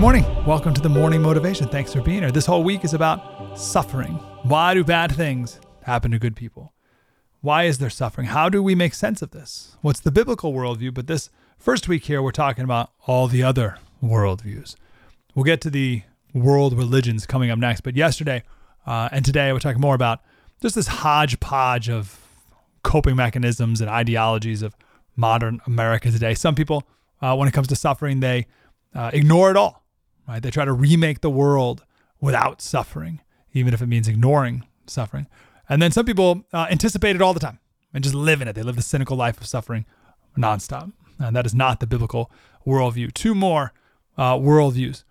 Good morning. Welcome to the Morning Motivation. Thanks for being here. This whole week is about suffering. Why do bad things happen to good people? Why is there suffering? How do we make sense of this? What's the biblical worldview? But this first week here, we're talking about all the other worldviews. We'll get to the world religions coming up next. But yesterday uh, and today, we're talking more about just this hodgepodge of coping mechanisms and ideologies of modern America today. Some people, uh, when it comes to suffering, they uh, ignore it all. Right? They try to remake the world without suffering, even if it means ignoring suffering. And then some people uh, anticipate it all the time and just live in it. They live the cynical life of suffering nonstop. And that is not the biblical worldview. Two more uh, worldviews.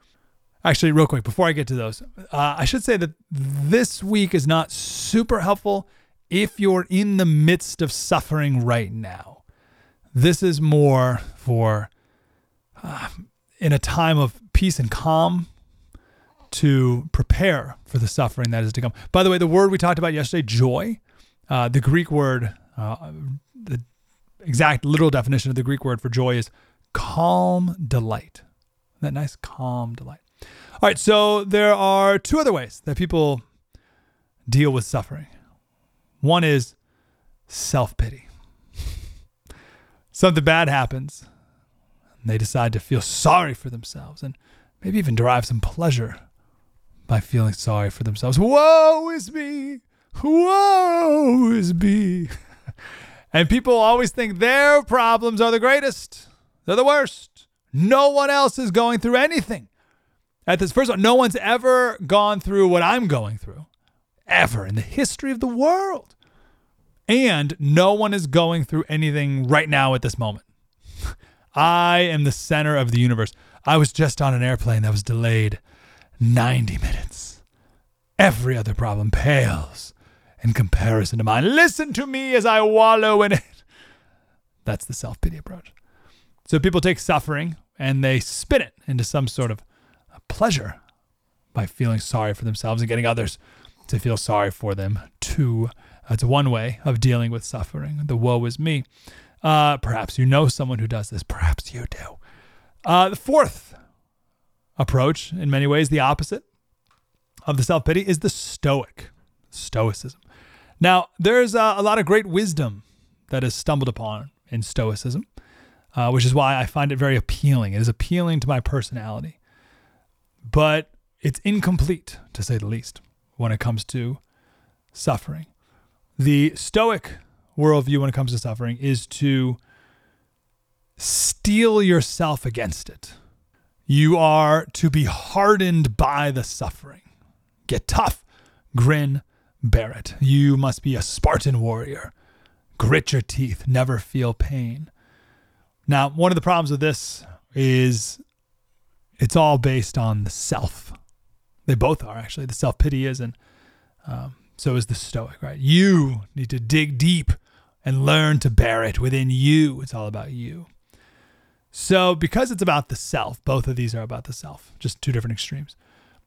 Actually, real quick, before I get to those, uh, I should say that this week is not super helpful if you're in the midst of suffering right now. This is more for uh, in a time of peace and calm to prepare for the suffering that is to come. By the way, the word we talked about yesterday, joy, uh, the Greek word, uh, the exact literal definition of the Greek word for joy is calm delight. That nice? Calm delight. All right, so there are two other ways that people deal with suffering. One is self pity. Something bad happens, they decide to feel sorry for themselves and maybe even derive some pleasure by feeling sorry for themselves. Woe is me! Woe is me! and people always think their problems are the greatest, they're the worst. No one else is going through anything. At this, first of all, no one's ever gone through what I'm going through, ever in the history of the world. And no one is going through anything right now at this moment. I am the center of the universe. I was just on an airplane that was delayed 90 minutes. Every other problem pales in comparison to mine. Listen to me as I wallow in it. That's the self pity approach. So people take suffering and they spin it into some sort of pleasure by feeling sorry for themselves and getting others to feel sorry for them too. That's one way of dealing with suffering. The woe is me. Uh, perhaps you know someone who does this. Perhaps you do. Uh, the fourth approach, in many ways, the opposite of the self pity, is the stoic, stoicism. Now, there's uh, a lot of great wisdom that is stumbled upon in stoicism, uh, which is why I find it very appealing. It is appealing to my personality, but it's incomplete, to say the least, when it comes to suffering. The stoic worldview when it comes to suffering is to steel yourself against it. You are to be hardened by the suffering. Get tough, grin, bear it. You must be a Spartan warrior. Grit your teeth, never feel pain. Now, one of the problems with this is it's all based on the self. They both are actually. The self pity is, and um, so is the stoic, right? You need to dig deep and learn to bear it within you. It's all about you. So, because it's about the self, both of these are about the self, just two different extremes.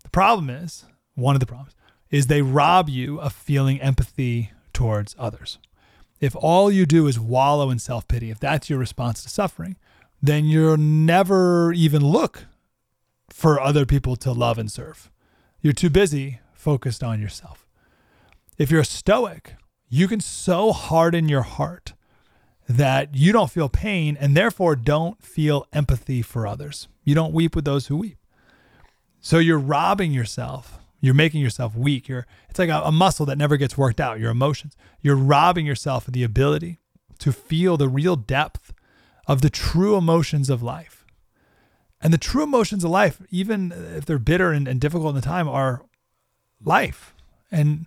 The problem is, one of the problems, is they rob you of feeling empathy towards others. If all you do is wallow in self pity, if that's your response to suffering, then you'll never even look for other people to love and serve. You're too busy focused on yourself. If you're a stoic, you can so harden your heart that you don't feel pain and therefore don't feel empathy for others. You don't weep with those who weep. So you're robbing yourself. You're making yourself weak. You're it's like a, a muscle that never gets worked out, your emotions. You're robbing yourself of the ability to feel the real depth of the true emotions of life. And the true emotions of life, even if they're bitter and, and difficult in the time, are life. And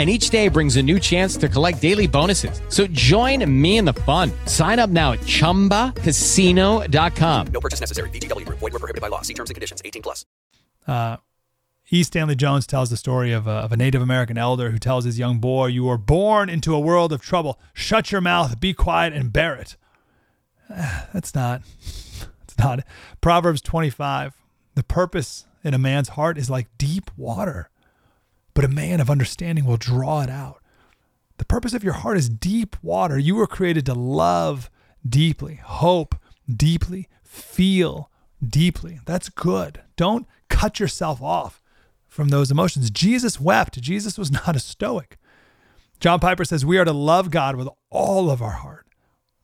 and each day brings a new chance to collect daily bonuses. So join me in the fun. Sign up now at ChumbaCasino.com. No purchase necessary. VGW. Void were prohibited by law. See terms and conditions. 18 plus. Uh, E. Stanley Jones tells the story of a, of a Native American elder who tells his young boy, You were born into a world of trouble. Shut your mouth, be quiet, and bear it. That's not, that's not. Proverbs 25. The purpose in a man's heart is like deep water but a man of understanding will draw it out. The purpose of your heart is deep water. You were created to love deeply, hope deeply, feel deeply. That's good. Don't cut yourself off from those emotions. Jesus wept. Jesus was not a stoic. John Piper says we are to love God with all of our heart,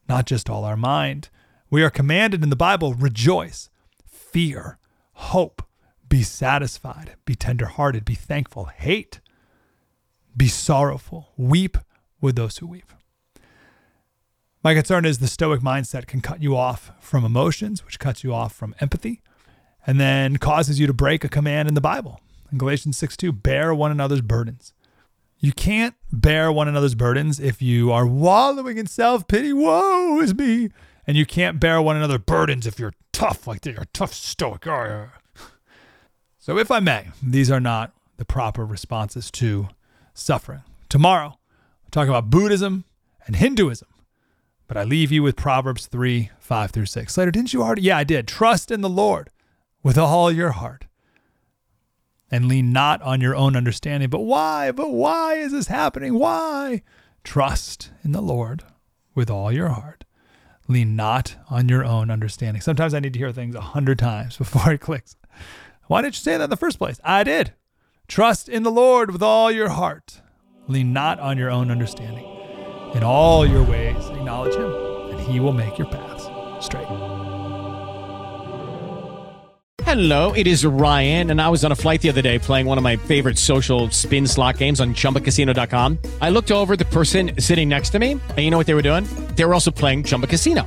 not just all our mind. We are commanded in the Bible rejoice, fear, hope, be satisfied, be tenderhearted, be thankful, hate, be sorrowful, weep with those who weep. My concern is the stoic mindset can cut you off from emotions, which cuts you off from empathy, and then causes you to break a command in the Bible. In Galatians 6 2, bear one another's burdens. You can't bear one another's burdens if you are wallowing in self pity. Woe is me. And you can't bear one another's burdens if you're tough, like you're tough stoic. Oh, So, if I may, these are not the proper responses to suffering. Tomorrow, I'll talk about Buddhism and Hinduism, but I leave you with Proverbs 3 5 through 6. Slater, didn't you already? Yeah, I did. Trust in the Lord with all your heart and lean not on your own understanding. But why? But why is this happening? Why? Trust in the Lord with all your heart. Lean not on your own understanding. Sometimes I need to hear things a hundred times before it clicks. Why didn't you say that in the first place? I did. Trust in the Lord with all your heart. Lean not on your own understanding. In all your ways, acknowledge Him, and He will make your paths straight. Hello, it is Ryan, and I was on a flight the other day playing one of my favorite social spin slot games on chumbacasino.com. I looked over the person sitting next to me, and you know what they were doing? They were also playing Chumba Casino.